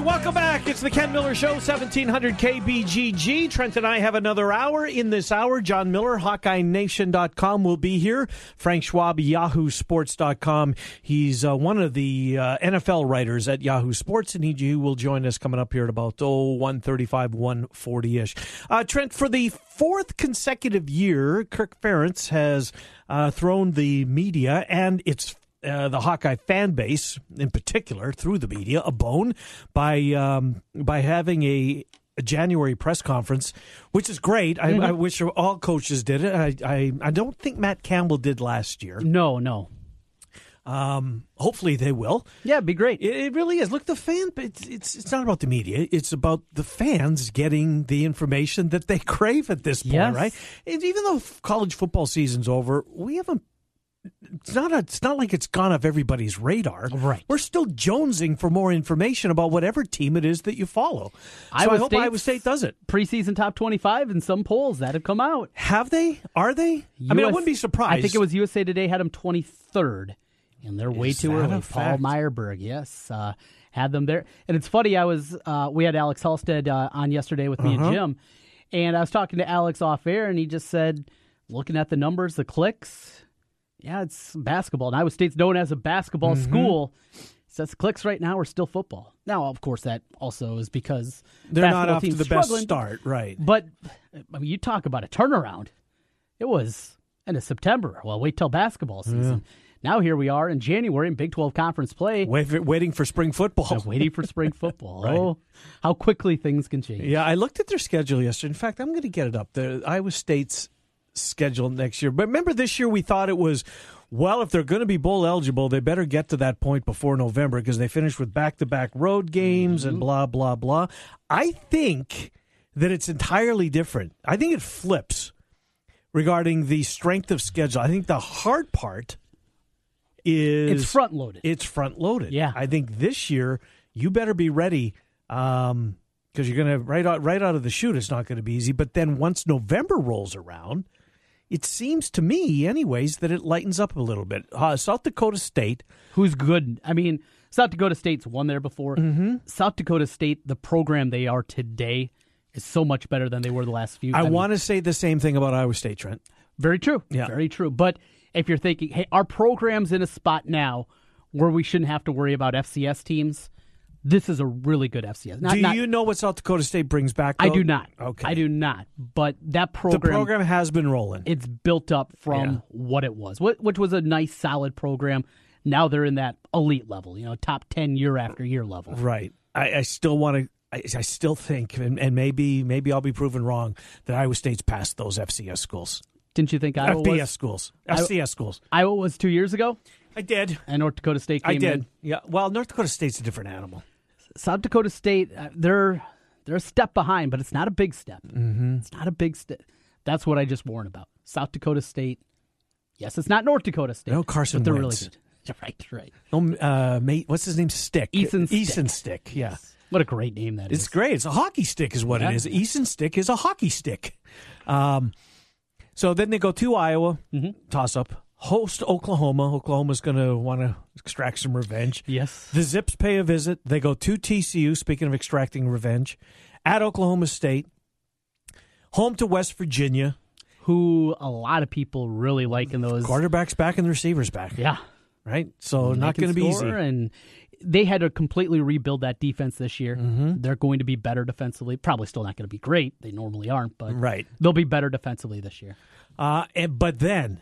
Right, welcome back. It's the Ken Miller Show, 1700 KBGG. Trent and I have another hour. In this hour, John Miller, HawkeyeNation.com will be here. Frank Schwab, YahooSports.com. He's uh, one of the uh, NFL writers at Yahoo Sports, and he will join us coming up here at about, oh, 135, 140-ish. Uh, Trent, for the fourth consecutive year, Kirk Ferentz has uh, thrown the media and its uh, the Hawkeye fan base, in particular, through the media, a bone by um, by having a, a, January press conference, which is great. Mm-hmm. I, I, wish all coaches did it. I, I, I don't think Matt Campbell did last year. No, no. Um, hopefully they will. Yeah, it'd be great. It, it really is. Look, the fan. It's, it's it's not about the media. It's about the fans getting the information that they crave at this point, yes. right? And even though college football season's over, we haven't it's not a, it's not like it's gone off everybody's radar. Right. We're still jonesing for more information about whatever team it is that you follow. So Iowa I hope State's Iowa State does it. Preseason top twenty-five in some polls that have come out. Have they? Are they? US, I mean, I wouldn't be surprised. I think it was USA Today had them twenty-third, and they're way Is too early. Paul? Myerberg, yes, uh, had them there. And it's funny. I was uh, we had Alex Halsted uh, on yesterday with me Uh-huh. and Jim, and I was talking to Alex off air, and he just said, looking at the numbers, the clicks. Yeah, it's basketball. And Iowa State's known as a basketball Mm-hmm. school. Says clicks right now are still football. Now, of course, that also is because They're not off to the best start, right? But I mean, you talk about a turnaround. It was end of September. Well, wait till basketball season. Now here we are in January in Big Twelve conference play, Wait, waiting for spring football. uh, waiting for spring football. Right. Oh, how quickly things can change. Yeah, I looked at their schedule yesterday. In fact, I'm going to get it up. The Iowa State's schedule next year. But remember, this year we thought it was, well, if they're going to be bowl eligible, they better get to that point before November because they finished with back to back road games and blah, blah, blah. I think that it's entirely different. I think it flips regarding the strength of schedule. I think the hard part is It's front loaded. it's front loaded. Yeah. I think this year you better be ready um because you're going to right out right out of the chute it's not going to be easy, but then once November rolls around, it seems to me anyways that it lightens up a little bit. Uh, South Dakota State, Who's good? I mean, South Dakota State's won there before. Mm-hmm. South Dakota State, the program they are today, is so much better than they were the last few. I, mean, want to say the same thing about Iowa State, Trent. Very true. Yeah. Very true. But if you're thinking, hey, our program's in a spot now where we shouldn't have to worry about FCS teams, this is a really good FCS. Not, Do not- you know what South Dakota State brings back? I do not. Okay. I do not. But that program, the program, has been rolling. it's built up from Yeah. what it was, which was a nice, solid program. Now they're in that elite level, you know, top 10 year after year level. Right. I, I still want to. I, I still think, and, and maybe maybe I'll be proven wrong, that Iowa State's past those FCS schools, Didn't you think Iowa FBS was? schools, FCS schools. Iowa was two years ago, I did. and North Dakota State came I did. in. Yeah. Well, North Dakota State's a different animal. South Dakota State, uh, they're they're a step behind, but it's not a big step. Mm-hmm. It's not a big step. That's what I just warned about. South Dakota State. Yes, it's not North Dakota State. No, Carson but they're Wentz. really good. Right, right. No, uh, mate, what's his name? Stick. Easton Stick. Easton Stick. Yeah. What a great name that is. It's great. It's a hockey stick, is what Yeah. it is. Easton Stick is a hockey stick. Um, so then they go to Iowa, Mm-hmm. toss up, host Oklahoma. Oklahoma's going to want to extract some revenge. Yes. The Zips pay a visit. They go to TCU, speaking of extracting revenge, at Oklahoma State, home to West Virginia. Who a lot of people really like in those. Quarterback's back and the receiver's back. Yeah. Right? So not going to be easy. And they had to completely rebuild that defense this year. Mm-hmm. They're going to be better defensively. Probably still not going to be great. They normally aren't, but Right. they'll be better defensively this year. Uh, and, but then,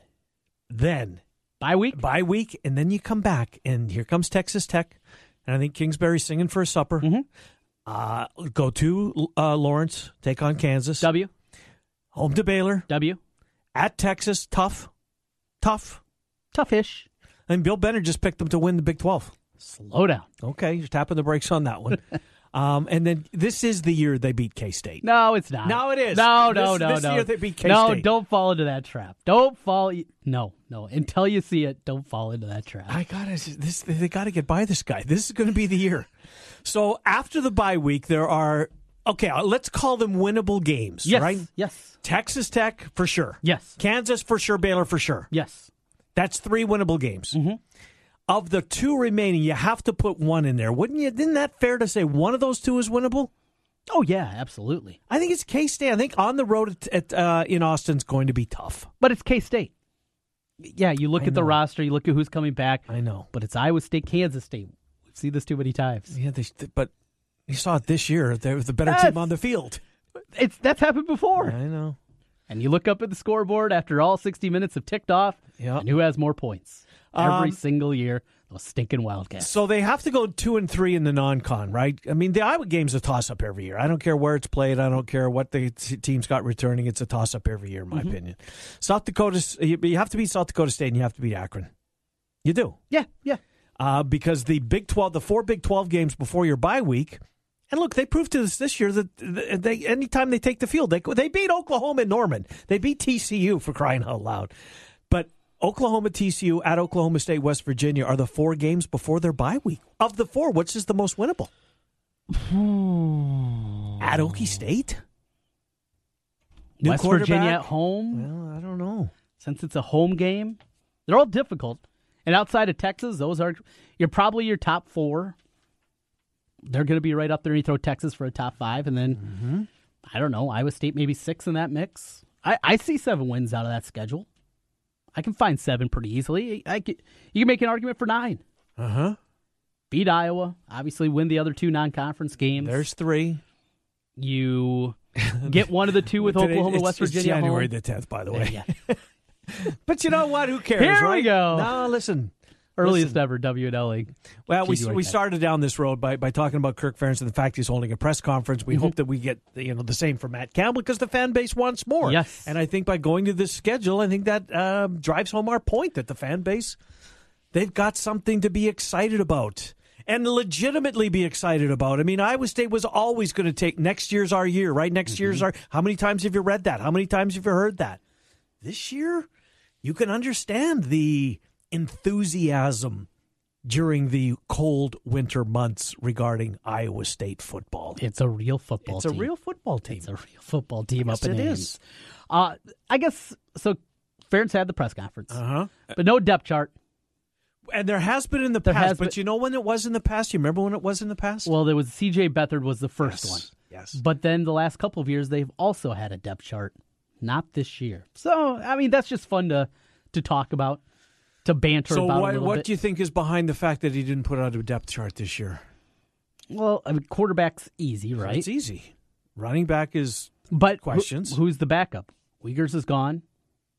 then Bye week. bye week, and then you come back, and here comes Texas Tech, and I think Kingsbury's singing for a supper. Mhm. Uh, go to uh, Lawrence, take on Kansas, W. home to Baylor, W. at Texas, tough, tough. Toughish. And Bill Bennett just picked them to win the Big Twelve. Slow down. Okay, you're tapping the brakes on that one. um, and then this is the year they beat K State. No, it's not. No, it is. No, no, This- no, this no. year they beat K-State. No, don't fall into that trap. Don't fall. No, no. Until you see it, don't fall into that trap. I gotta this. They got to get by this guy. This is going to be the year. So after the bye week, there are okay, uh, let's call them winnable games, Yes. right? Yes. Texas Tech for sure. Yes. Kansas for sure. Baylor for sure. Yes. That's three winnable games. Mm-hmm. Of the two remaining, you have to put one in there, wouldn't you? Isn't that fair to say one of those two is winnable? Oh yeah, absolutely. I think it's K State. I think on the road at, at uh, in Austin's going to be tough. But it's K State. Yeah, you look I at the roster, you look at who's coming back. I know. But it's Iowa State, Kansas State. We've seen this too many times. Yeah, they, but you saw it this year. They're the better Yes. team on the field. It's that's happened before. I know. And you look up at the scoreboard after all 60 minutes have ticked off, and who has more points? Every Um, single year, those stinking Wildcats. So they have to go two and three in the non-con, right? I mean, the Iowa game's a toss-up every year. I don't care where it's played. I don't care what the t- team's got returning. It's a toss-up every year, in my opinion. South Dakota, you have to beat South Dakota State, and you have to beat Akron. You do. yeah, yeah. uh, because the Big Twelve, the four Big Twelve games before your bye week, and look, they proved to us this year that th- they anytime they take the field, they they beat Oklahoma and Norman, they beat TCU for crying out loud, but. Oklahoma, TCU, at Oklahoma State, West Virginia are the four games before their bye week. Of the four, which is the most winnable? at Okie State? New West Virginia at home, Well, I don't know. since it's a home game, they're all difficult. And outside of Texas, those are you're probably your top four. They're going to be right up there. And you throw Texas for a top five, and then Mm-hmm. I don't know Iowa State maybe six in that mix. I, I see seven wins out of that schedule. I can find seven pretty easily. I could, you can make an argument for nine. Uh huh. Beat Iowa, obviously win the other two non-conference games. There's three. you get one of the two with Today- Oklahoma, it's- West it's Virginia. January home. the tenth, by the way. Yeah. But you know what? Who cares? Here we go. No, listen. Earliest Listen. ever WNL league. Well, we, we started down this road by, by talking about Kirk Ferentz and the fact he's holding a press conference. Mm-hmm. We hope that we get you know the same for Matt Campbell because the fan base wants more. Yes. and I think by going to this schedule, I think that um, drives home our point that the fan base they've got something to be excited about and legitimately be excited about. I mean, Iowa State was always going to take next year's our year, right? Next Mm-hmm. year's our. How many times have you read that? How many times have you heard that? This year, you can understand the enthusiasm during the cold winter months regarding Iowa State football. It's a real football It's a team. real football team. It's a real football team up in it Ames. is. Uh, I guess so. Ferentz had the press conference, Uh-huh. but no depth chart. And there has been in the There past, has but been- you know when it was in the past? You remember when it was in the past? Well, there was C.J. Beathard was the first Yes. one, Yes. but then the last couple of years they've also had a depth chart. Not this year. So I mean that's just fun to to talk about, to banter So about a what, bit. do you think is behind the fact that he didn't put out a depth chart this year? well, I mean quarterback's easy, right? It's easy. Running back is But who- Questions? who's the backup? Wiegers is gone.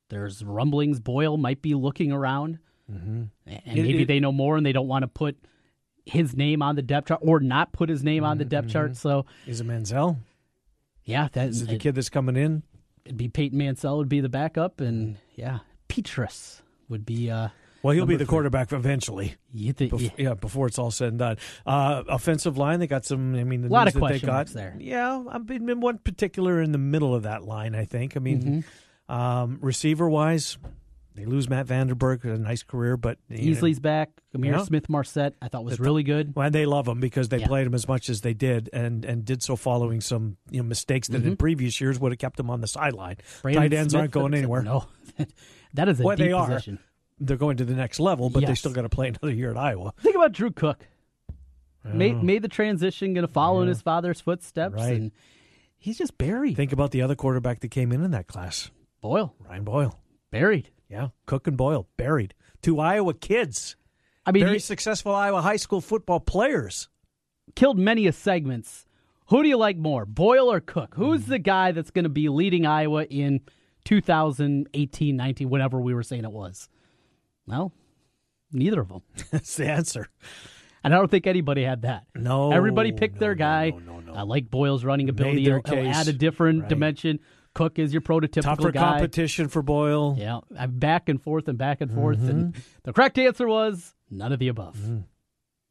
There's rumblings. Boyle might be looking around, mm-hmm. and It- maybe it- they know more, and they don't want to put his name on the depth chart or not put his name on the depth Mm-hmm. chart. So is it Mansell? yeah, that Is it the kid that's coming in? It'd be Peyton Mansell would be the backup, and yeah, Petras would be. uh Well, he'll be the three. quarterback eventually. you think, Bef- yeah. yeah, before it's all said and done. Uh, offensive line, they got some. I mean, the A lot of question got marks there. Yeah, I've been in one particular in the middle of that line. I think. I mean, Mm-hmm. um, receiver wise, they lose Matt VandeBerg, a nice career, but you know, Easley's back. Ihmir Yeah. Smith Marsette, I thought was really good. Well, and they love him because they Yeah. played him as much as they did, and and did so following some you know mistakes that in previous years would have kept him on the sideline. Mm-hmm. Tight ends Smith, aren't going anywhere. No, that is a Well, deep they are. position. They're going to the next level, but they still got to play another year at Iowa. Think about Drew Cook. Made made the transition, going to follow in his father's footsteps, Right. and he's just buried. Think about the other quarterback that came in in that class, Boyle Ryan Boyle. buried. Yeah, Cook and Boyle buried. Two Iowa kids, I mean, very he successful Iowa high school football players. killed many a segments. Who do you like more, Boyle or Cook? Who's Hmm. the guy that's going to be leading Iowa in 2018, 19, whatever we were saying it was? Well, neither of them. That's the answer. And I don't think anybody had that. No, Everybody picked no, their guy. no, no, no. I like Boyle's running ability. He'll, add a different Right. dimension. Cook is your prototypical Tougher guy. competition for Boyle. Yeah, I'm back and forth and back and forth, and Mm-hmm. the correct answer was none of the above.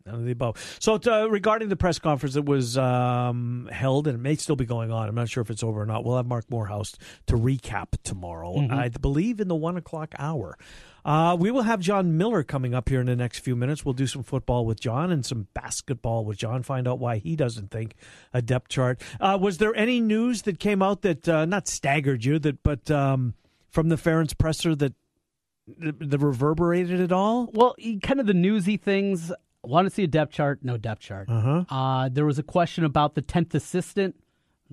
None of the above. So, uh, regarding the press conference that was um, held, and it may still be going on, I'm not sure if it's over or not. We'll have Marc Morehouse to recap tomorrow, Mm-hmm. I believe in the one o'clock hour. Uh, we will have John Miller coming up here in the next few minutes. We'll do some football with John and some basketball with John, find out why he doesn't think a depth chart. Uh, was there any news that came out that uh, not staggered you, that but um, from the Ferentz presser that that reverberated at all? Well, kind of the newsy things. Want to see a depth chart? No depth chart. Uh-huh. Uh, there was a question about the tenth assistant.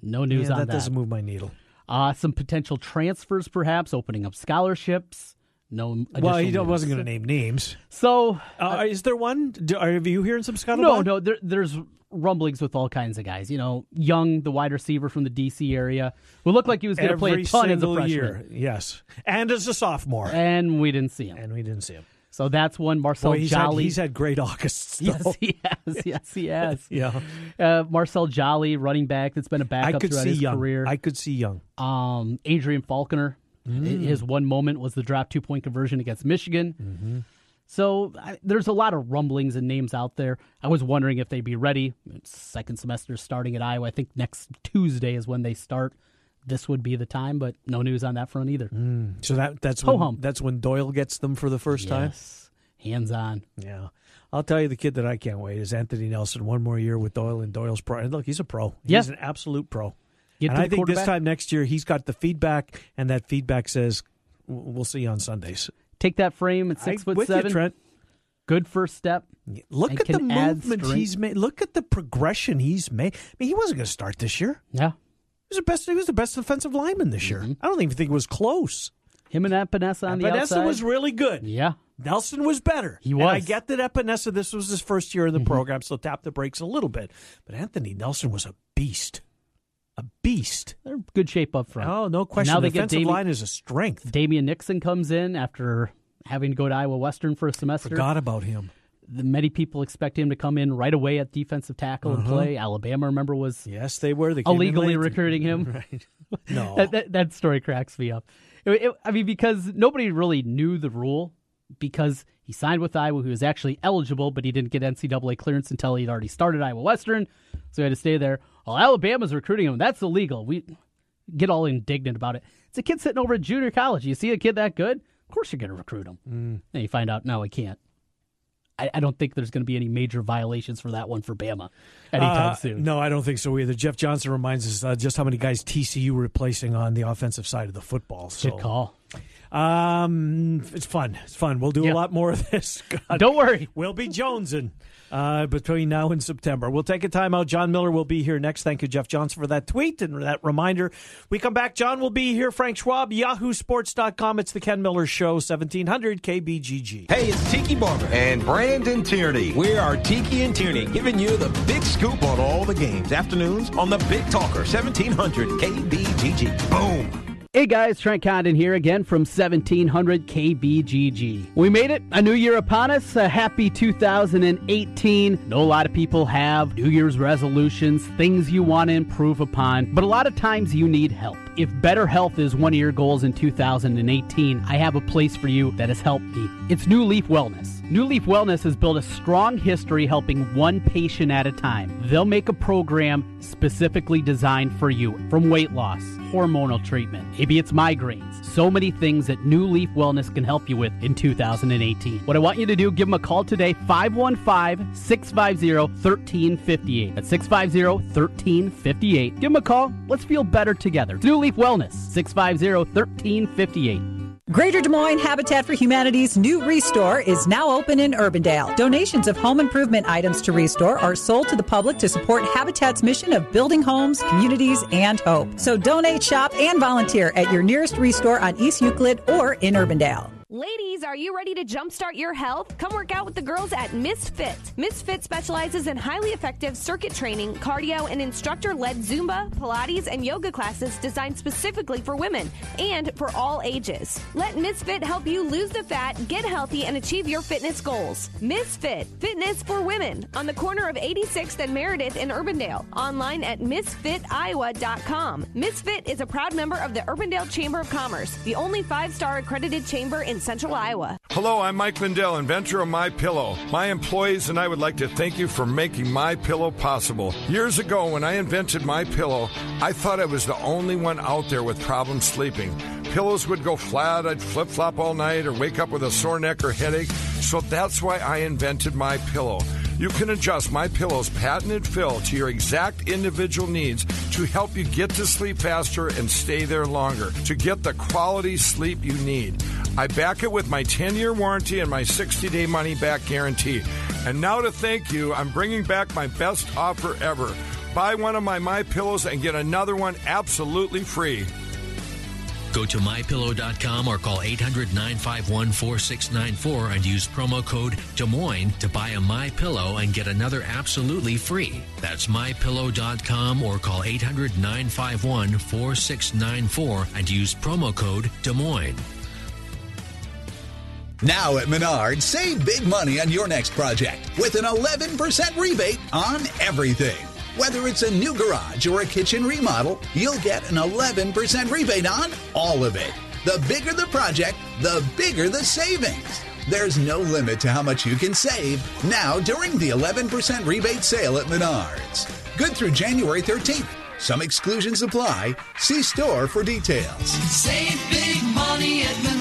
No news Yeah, on that that. doesn't move my needle. Uh, some potential transfers, perhaps opening up scholarships. No. Well, he news. wasn't going to name names. So Uh, is there one? Do, are you hearing some scuttlebutt? no, no. There, there's rumblings with all kinds of guys. You know, Young, the wide receiver from the D.C. area, who looked like he was going to play a ton as a freshman, year, yes, and as a sophomore, and we didn't see him. and we didn't see him. So that's one. Marcel Boy, he's had, Jolly. he's had great Augusts. yes, he has. Yes, he has. yeah. Uh, Marcel Jolly, running back, that's been a backup could throughout his young. career. I could see young. Um, Adrian Falconer, Mm. his one moment was the drop two point conversion against Michigan. Mm-hmm. So I, there's a lot of rumblings and names out there. I was wondering if they'd be ready. Second semester starting at Iowa. I think next Tuesday is when they start. This would be the time, but no news on that front either. Mm. So that that's Ho when that's when Doyle gets them for the first time. Yes, hands on. Yeah. I'll tell you the kid that I can't wait is Anthony Nelson. One more year with Doyle and Doyle's pro. Look, he's a pro. Yeah. He's an absolute pro. Get and I think this time next year he's got the feedback, and that feedback says we'll see you on Sundays. Take that frame at six I- foot seven. You, Trent. Good first step. Look And at the movement he's made. Look at the progression he's made. I mean, he wasn't going to start this year. Yeah, was the best. He was the best defensive lineman this year. I don't even think it was close. him and Epenesa on the Vanessa outside. was really good. yeah, Nelson was better. He And I. Mm-hmm. get that Epenesa, this was his first year in the program, so tap the brakes a little bit. But Anthony Nelson was a beast. A beast. they're in good shape up front. Oh, no question. Now the they get defensive line is a strength. Damian Nixon comes in after having to go to Iowa Western for a semester. Forgot about him. The, many people expect him to come in right away at defensive tackle and play. Alabama, remember, was Yes, they were. They illegally recruiting him. Right. No. that, that, that story cracks me up. It- it- I mean, because nobody really knew the rule because he signed with Iowa. He was actually eligible, but he didn't get NCAA clearance until he'd already started Iowa Western, so he had to stay there. Well, Alabama's recruiting him. That's illegal. We get all indignant about it. It's a kid sitting over at junior college. You see a kid that good? Of course you're going to recruit him. Mm. And you find out, no, I can't. I, I don't think there's going to be any major violations for that one for Bama anytime Uh, soon. No, I don't think so either. Jeff Johnson reminds us uh, just how many guys TCU were replacing on the offensive side of the football. So, Good call. Um, it's fun. It's fun. We'll do Yeah. a lot more of this. God. Don't worry. We'll be jonesing uh, between now and September. We'll take a timeout. John Miller will be here next. Thank you, Jeff Johnson, for that tweet and that reminder. We come back. John will be here. Frank Schwab, yahoosports.com. It's the Ken Miller Show, 1700 KBGG. Hey, it's Tiki Barber. and Brandon Tierney. We are Tiki and Tierney giving you the big scoop on all the games. Afternoons on the Big Talker, 1700 KBGG. Boom. Hey guys, Trent Condon here again from 1700 KBGG. We made it, a new year upon us, a happy 2018. Know a lot of people have New Year's resolutions, things you want to improve upon, but a lot of times you need help. If better health is one of your goals in 2018, I have a place for you that has helped me. It's New Leaf Wellness. New Leaf Wellness has built a strong history helping one patient at a time. They'll make a program specifically designed for you from weight loss, hormonal treatment, maybe it's migraines, so many things that New Leaf Wellness can help you with in 2018. What I want you to do, give them a call today, 515 650 1358. That's 650 1358. Give them a call. Let's feel better together. New Leaf Wellness, 650 1358. Greater Des Moines Habitat for Humanity's new Restore is now open in Urbandale. Donations of home improvement items to Restore are sold to the public to support Habitat's mission of building homes, communities, and hope. So donate, shop, and volunteer at your nearest Restore on East Euclid or in Urbandale. Ladies, are you ready to jumpstart your health? Come work out with the girls at Misfit. Misfit specializes in highly effective circuit training, cardio, and instructor led Zumba, Pilates, and yoga classes designed specifically for women and for all ages. Let Misfit help you lose the fat, get healthy, and achieve your fitness goals. Misfit, fitness for women, on the corner of 86th and Meredith in Urbandale. Online at misfitiowa.com. Misfit is a proud member of the Urbandale Chamber of Commerce, the only five star accredited chamber in Central Iowa. Hello, I'm Mike Lindell, inventor of My Pillow. My employees and I would like to thank you for making My Pillow possible. Years ago, when I invented My Pillow, I thought I was the only one out there with problems sleeping. Pillows would go flat, I'd flip flop all night, or wake up with a sore neck or headache. So that's why I invented My Pillow. You can adjust My Pillow's patented fill to your exact individual needs to help you get to sleep faster and stay there longer to get the quality sleep you need. I back it with my 10 year warranty and my 60 day money back guarantee. And now to thank you, I'm bringing back my best offer ever. Buy one of my My Pillows and get another one absolutely free. Go to mypillow.com or call 800 951 4694 and use promo code Des Moines to buy a My Pillow and get another absolutely free. That's mypillow.com or call 800 951 4694 and use promo code Des Moines. Now at Menard, save big money on your next project with an 11% rebate on everything. Whether it's a new garage or a kitchen remodel, you'll get an 11% rebate on all of it. The bigger the project, the bigger the savings. There's no limit to how much you can save now during the 11% rebate sale at Menards. Good through January 13th. Some exclusions apply. See store for details. Save big money at Menards.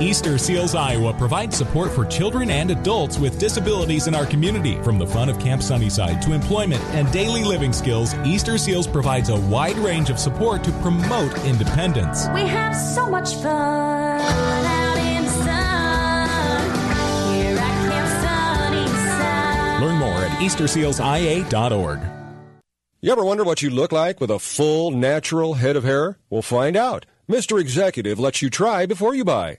Easter Seals Iowa provides support for children and adults with disabilities in our community. From the fun of Camp Sunnyside to employment and daily living skills, Easter Seals provides a wide range of support to promote independence. We have so much fun out in the sun here at Camp Sunnyside. Learn more at eastersealsia.org. You ever wonder what you look like with a full, natural head of hair? We'll find out. Mr. Executive lets you try before you buy.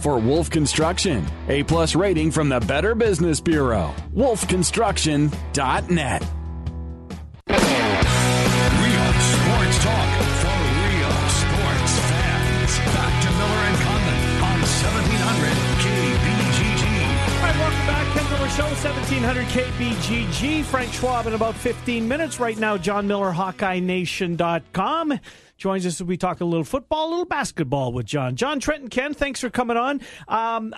for Wolf Construction. A plus rating from the Better Business Bureau. wolfconstruction.net. Real sports talk for real sports fans. Back to Miller and Condon on 1700 KBGG. All right, welcome back. Ken Miller Show, 1700 KBGG. Frank Schwab in about 15 minutes. Right now, John Miller, HawkeyeNation.com. Joins us as we talk a little football, a little basketball with John. John Trenton Ken, thanks for coming on. Um,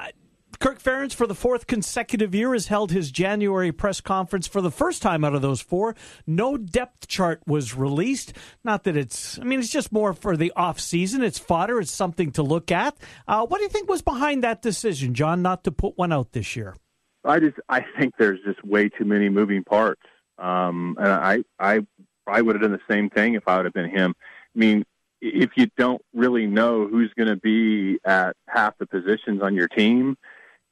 Kirk Ferentz, for the fourth consecutive year, has held his January press conference for the first time out of those four. No depth chart was released. Not that it's, I mean, it's just more for the off season. It's fodder. It's something to look at. Uh, what do you think was behind that decision, John, not to put one out this year? I just, I think there's just way too many moving parts. Um, and I, I probably would have done the same thing if I would have been him. I mean, if you don't really know who's going to be at half the positions on your team,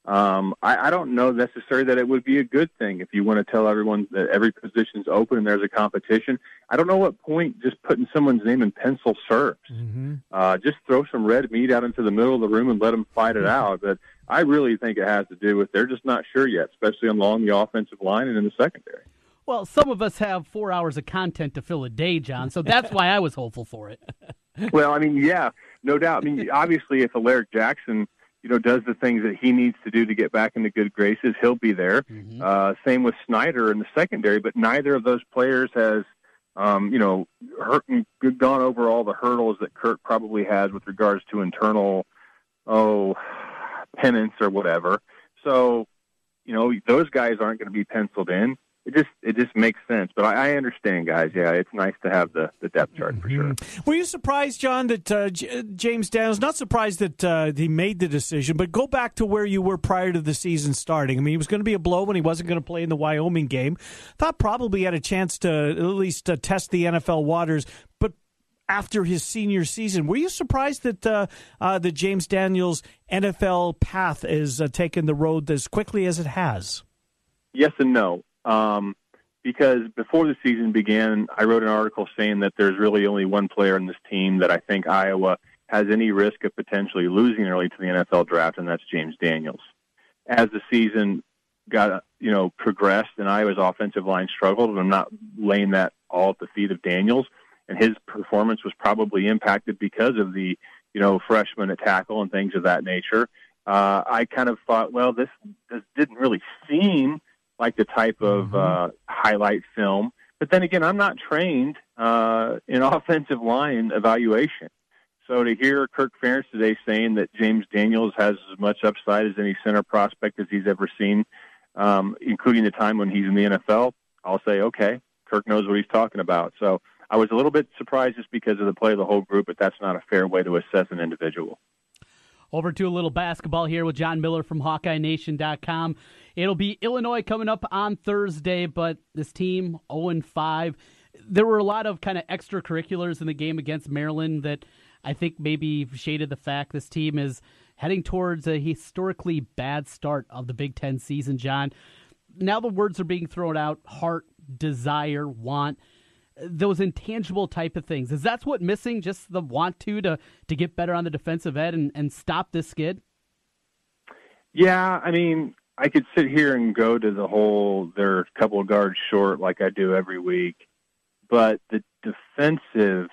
um, I, I don't know necessarily that it would be a good thing if you want to tell everyone that every position's open and there's a competition. I don't know what point just putting someone's name in pencil serves. Mm-hmm. Uh, just throw some red meat out into the middle of the room and let them fight it out. But I really think it has to do with they're just not sure yet, especially along the offensive line and in the secondary. Well, some of us have four hours of content to fill a day, John, so that's why I was hopeful for it. well, I mean, yeah, no doubt. I mean, obviously, if Alaric Jackson you know, does the things that he needs to do to get back into good graces, he'll be there. Uh, same with Snyder in the secondary, but neither of those players has, um, you know, hurt, gone over all the hurdles that Kirk probably has with regards to internal, oh, penance or whatever. So, you know, those guys aren't going to be penciled in. It just it just makes sense. But I, I understand, guys. Yeah, it's nice to have the, the depth chart for sure. Were you surprised, John, that uh, J- James Daniels? Not surprised that uh, he made the decision, but go back to where you were prior to the season starting. I mean, he was going to be a blow when he wasn't going to play in the Wyoming game. Thought probably had a chance to at least uh, test the NFL waters, but after his senior season, were you surprised that uh, uh, the James Daniels NFL path is uh, taken the road as quickly as it has? Yes and no. Um, because before the season began, I wrote an article saying that there's really only one player in this team that I think Iowa has any risk of potentially losing early to the NFL draft, and that's James Daniels. As the season got you know progressed and Iowa's offensive line struggled, and I'm not laying that all at the feet of Daniels, and his performance was probably impacted because of the you know freshman at tackle and things of that nature. Uh, I kind of thought, well, this this didn't really seem like the type of uh, highlight film. But then again, I'm not trained uh, in offensive line evaluation. So to hear Kirk Ferentz today saying that James Daniels has as much upside as any center prospect as he's ever seen, um, including the time when he's in the NFL, I'll say, okay, Kirk knows what he's talking about. So I was a little bit surprised just because of the play of the whole group, but that's not a fair way to assess an individual. Over to a little basketball here with John Miller from HawkeyeNation.com. It'll be Illinois coming up on Thursday, but this team 0 5. There were a lot of kind of extracurriculars in the game against Maryland that I think maybe shaded the fact this team is heading towards a historically bad start of the Big Ten season, John. Now the words are being thrown out heart, desire, want those intangible type of things. Is that what missing? Just the want to to to get better on the defensive end and, and stop this skid? Yeah, I mean, I could sit here and go to the whole they're a couple of guards short like I do every week, but the defensive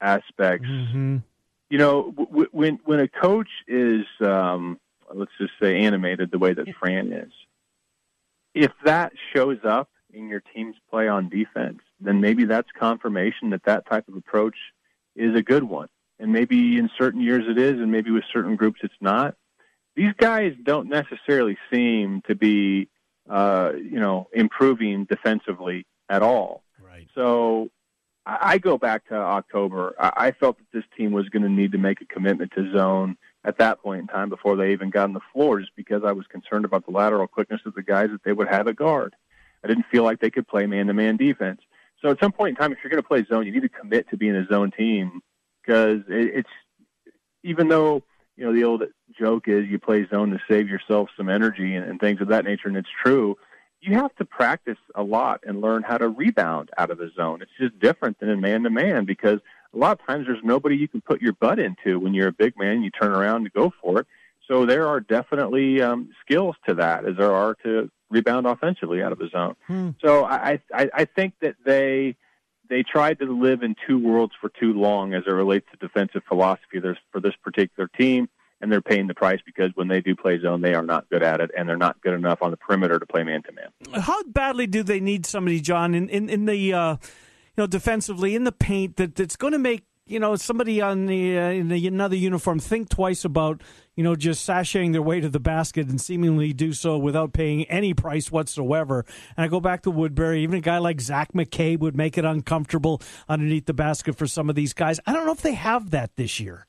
aspects, you know, w- when when a coach is, um, let's just say, animated the way that Fran is, if that shows up in your team's play on defense, then maybe that's confirmation that that type of approach is a good one. And maybe in certain years it is, and maybe with certain groups it's not. These guys don't necessarily seem to be, uh, you know, improving defensively at all. Right. So I, I go back to October. I, I felt that this team was going to need to make a commitment to zone at that point in time before they even got on the floor, just because I was concerned about the lateral quickness of the guys that they would have at guard. I didn't feel like they could play man-to-man defense. So at some point in time, if you're going to play zone, you need to commit to being a zone team because it, it's even though you know the old joke is you play zone to save yourself some energy and, and things of that nature, and it's true. You have to practice a lot and learn how to rebound out of the zone. It's just different than in man to man because a lot of times there's nobody you can put your butt into when you're a big man. You turn around to go for it. So there are definitely um, skills to that, as there are to rebound offensively out of the zone. Hmm. So I, I I think that they they tried to live in two worlds for too long as it relates to defensive philosophy there's for this particular team, and they're paying the price because when they do play zone, they are not good at it, and they're not good enough on the perimeter to play man to man. How badly do they need somebody, John, in in, in the uh, you know defensively in the paint that that's going to make you know somebody on the uh, in the, another uniform think twice about you know just sashaying their way to the basket and seemingly do so without paying any price whatsoever. And I go back to Woodbury. Even a guy like Zach McCabe would make it uncomfortable underneath the basket for some of these guys. I don't know if they have that this year.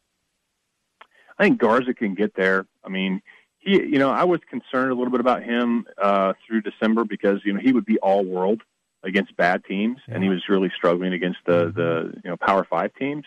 I think Garza can get there. I mean, he, you know, I was concerned a little bit about him uh, through December because you know he would be all world against bad teams, and he was really struggling against the mm-hmm. the you know Power Five teams.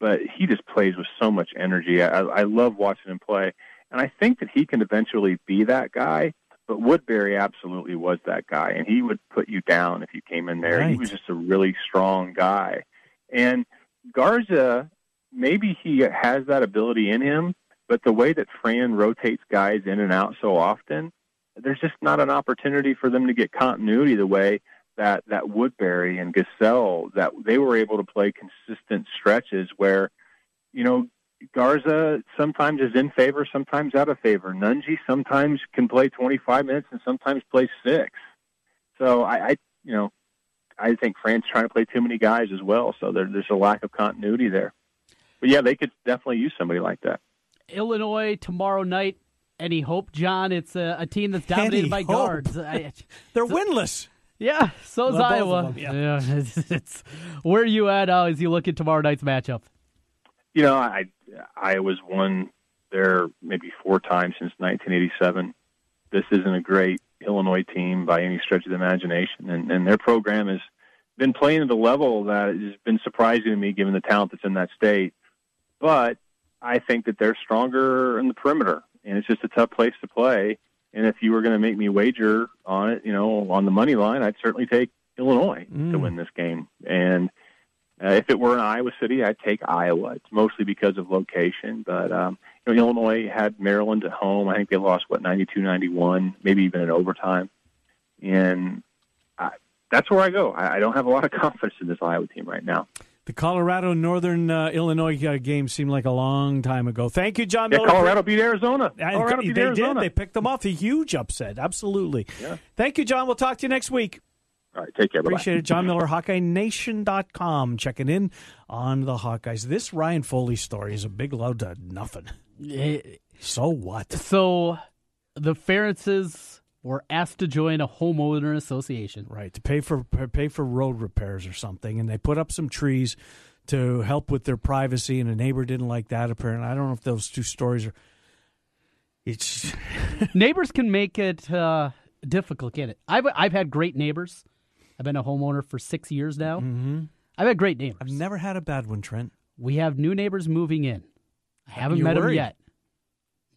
But he just plays with so much energy. I, I love watching him play, and I think that he can eventually be that guy. But Woodbury absolutely was that guy, and he would put you down if you came in there. He was just a really strong guy, and Garza maybe he has that ability in him, but the way that Fran rotates guys in and out so often, there's just not an opportunity for them to get continuity the way that that Woodbury and Gasell that they were able to play consistent stretches where, you know, Garza sometimes is in favor, sometimes out of favor. Nunge sometimes can play 25 minutes and sometimes plays six. So I, I you know, I think Fran's trying to play too many guys as well. So there, there's a lack of continuity there. But yeah, they could definitely use somebody like that. Illinois tomorrow night. Any hope, John? It's a, a team that's dominated Any by hope? guards. They're winless. Yeah, so is Well, Iowa. them, yeah. Yeah, it's, it's- where are you at uh, as you look at tomorrow night's matchup? You know, I Iowa's won there maybe four times since 1987. This isn't a great Illinois team by any stretch of the imagination, and, and their program has been playing at a level that has been surprising to me, given the talent that's in that state. But I think that they're stronger in the perimeter, and it's just a tough place to play. And if you were going to make me wager on it, you know, on the money line, I'd certainly take Illinois to win this game. And uh, if it were in Iowa City, I'd take Iowa. It's mostly because of location, but um, you know, Illinois had Maryland at home. I think they lost what 92-91, maybe even in overtime, and I, that's where I go. I, I don't have a lot of confidence in this Iowa team right now. The Colorado Northern uh, Illinois uh, game seemed like a long time ago. Thank you, John Yeah, Miller. Colorado beat Arizona. And Colorado beat they Arizona. did. They picked them off. A huge upset. Absolutely. Yeah. Thank you, John. We'll talk to you next week. All right, take care. Bye-bye. Appreciate it. John Miller, HawkeyeNation.com, checking in on the Hawkeyes. This Ryan Foley story is a big load to nothing. So what? So the Ferentzes were asked to join a homeowner association. Right to pay for pay for road repairs or something, and they put up some trees to help with their privacy, and a neighbor didn't like that. Apparently, I don't know if those two stories are. It's neighbors can make it uh, difficult, can it? I've I've had great neighbors. I've been a homeowner for six years now. Mm-hmm. I've had great neighbors. I've never had a bad one, Trent. We have new neighbors moving in. I haven't You met them yet.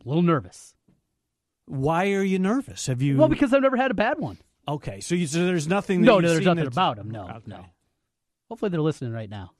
A little nervous. Why are you nervous? Have you? Well, because I've never had a bad one. okay, so, you, so there's nothing. That No, no, there's nothing that's- about them. No, Okay. no. Hopefully they're listening right now.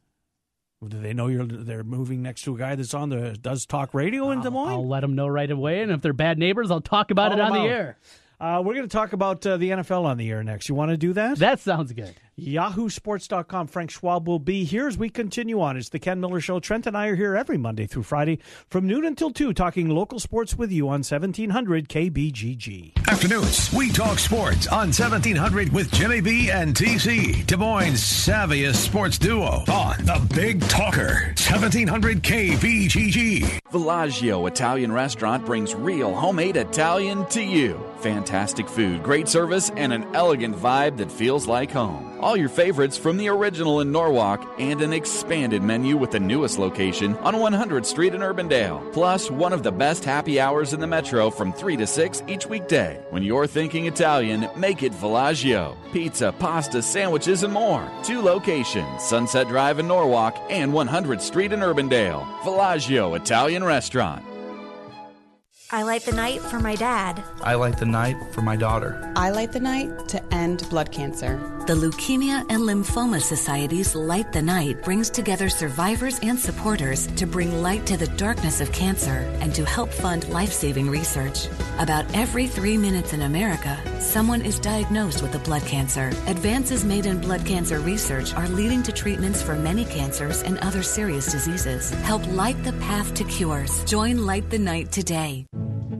Do they know you're they're moving next to a guy that's on the does talk radio in Des Moines? I'll let them know right away, and if they're bad neighbors, I'll talk about Call it on the out. air. Uh, we're going to talk about uh, the NFL on the air next. You want to do that? That sounds good. YahooSports.com. Frank Schwab will be here as we continue on. It's the Ken Miller Show. Trent and I are here every Monday through Friday from noon until 2, talking local sports with you on 1700 KBGG. Afternoons, we talk sports on 1700 with Jimmy B and TC, Des Moines' savviest sports duo on the Big Talker, 1700 KBGG. Villaggio Italian Restaurant brings real homemade Italian to you. Fantastic food, great service, and an elegant vibe that feels like home. All your favorites from the original in Norwalk and an expanded menu with the newest location on 100th Street in Urbandale. Plus, one of the best happy hours in the metro from 3 to 6 each weekday. When you're thinking Italian, make it Villaggio. Pizza, pasta, sandwiches, and more. Two locations Sunset Drive in Norwalk and 100th Street in Urbandale. Villaggio Italian Restaurant. I light the night for my dad. I light the night for my daughter. I light the night to end blood cancer. The Leukemia and Lymphoma Society's Light the Night brings together survivors and supporters to bring light to the darkness of cancer and to help fund life saving research. About every three minutes in America, someone is diagnosed with a blood cancer. Advances made in blood cancer research are leading to treatments for many cancers and other serious diseases. Help light the path to cures. Join Light the Night today.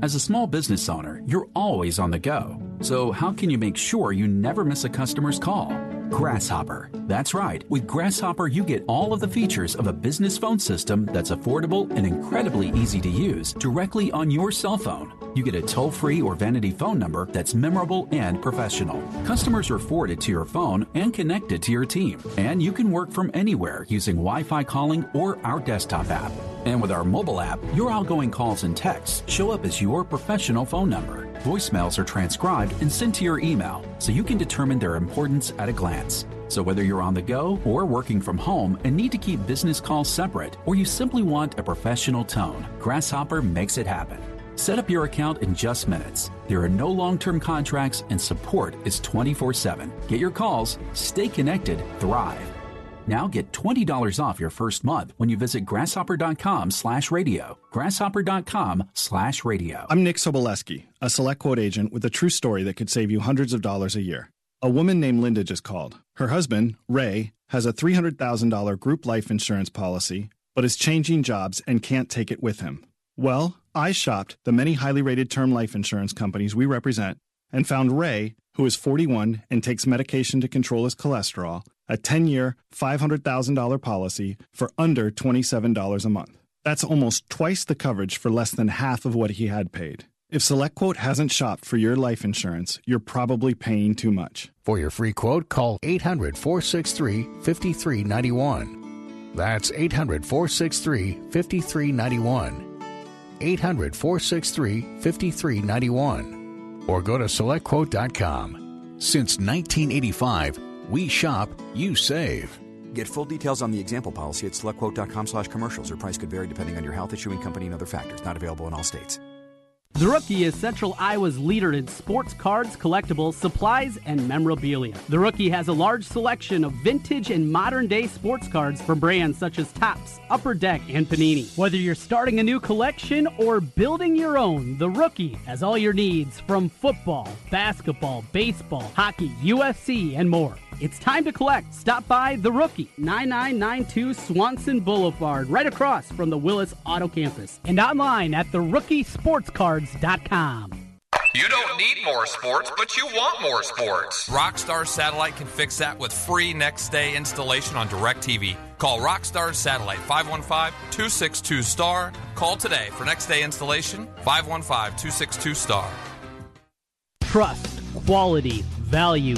As a small business owner, you're always on the go. So, how can you make sure you never miss a customer's call? Grasshopper. That's right. With Grasshopper, you get all of the features of a business phone system that's affordable and incredibly easy to use directly on your cell phone. You get a toll free or vanity phone number that's memorable and professional. Customers are forwarded to your phone and connected to your team. And you can work from anywhere using Wi Fi calling or our desktop app. And with our mobile app, your outgoing calls and texts show up as your professional phone number. Voicemails are transcribed and sent to your email so you can determine their importance at a glance. So whether you're on the go or working from home and need to keep business calls separate, or you simply want a professional tone, Grasshopper makes it happen. Set up your account in just minutes. There are no long term contracts and support is 24 7. Get your calls, stay connected, thrive. Now get $20 off your first month when you visit grasshopper.com slash radio. Grasshopper.com slash radio. I'm Nick Soboleski, a select quote agent with a true story that could save you hundreds of dollars a year. A woman named Linda just called. Her husband, Ray, has a $300,000 group life insurance policy but is changing jobs and can't take it with him. Well, I shopped the many highly rated term life insurance companies we represent and found Ray, who is 41 and takes medication to control his cholesterol, a 10 year, $500,000 policy for under $27 a month. That's almost twice the coverage for less than half of what he had paid. If SelectQuote hasn't shopped for your life insurance, you're probably paying too much. For your free quote, call 800 463 5391. That's 800 463 5391. 800 463 5391. Or go to selectquote.com. Since 1985, we shop, you save. Get full details on the example policy at selectquote.com slash commercials. Your price could vary depending on your health issuing company and other factors. Not available in all states. The Rookie is Central Iowa's leader in sports cards, collectibles, supplies, and memorabilia. The Rookie has a large selection of vintage and modern day sports cards from brands such as Topps, Upper Deck, and Panini. Whether you're starting a new collection or building your own, The Rookie has all your needs from football, basketball, baseball, hockey, UFC, and more. It's time to collect. Stop by The Rookie, 9992 Swanson Boulevard, right across from the Willis Auto Campus, and online at therookie.sportscards.com. You don't need more sports, but you want more sports. Rockstar Satellite can fix that with free next day installation on DirecTV. Call Rockstar Satellite 515 262 STAR. Call today for next day installation 515 262 STAR. Trust, quality, value.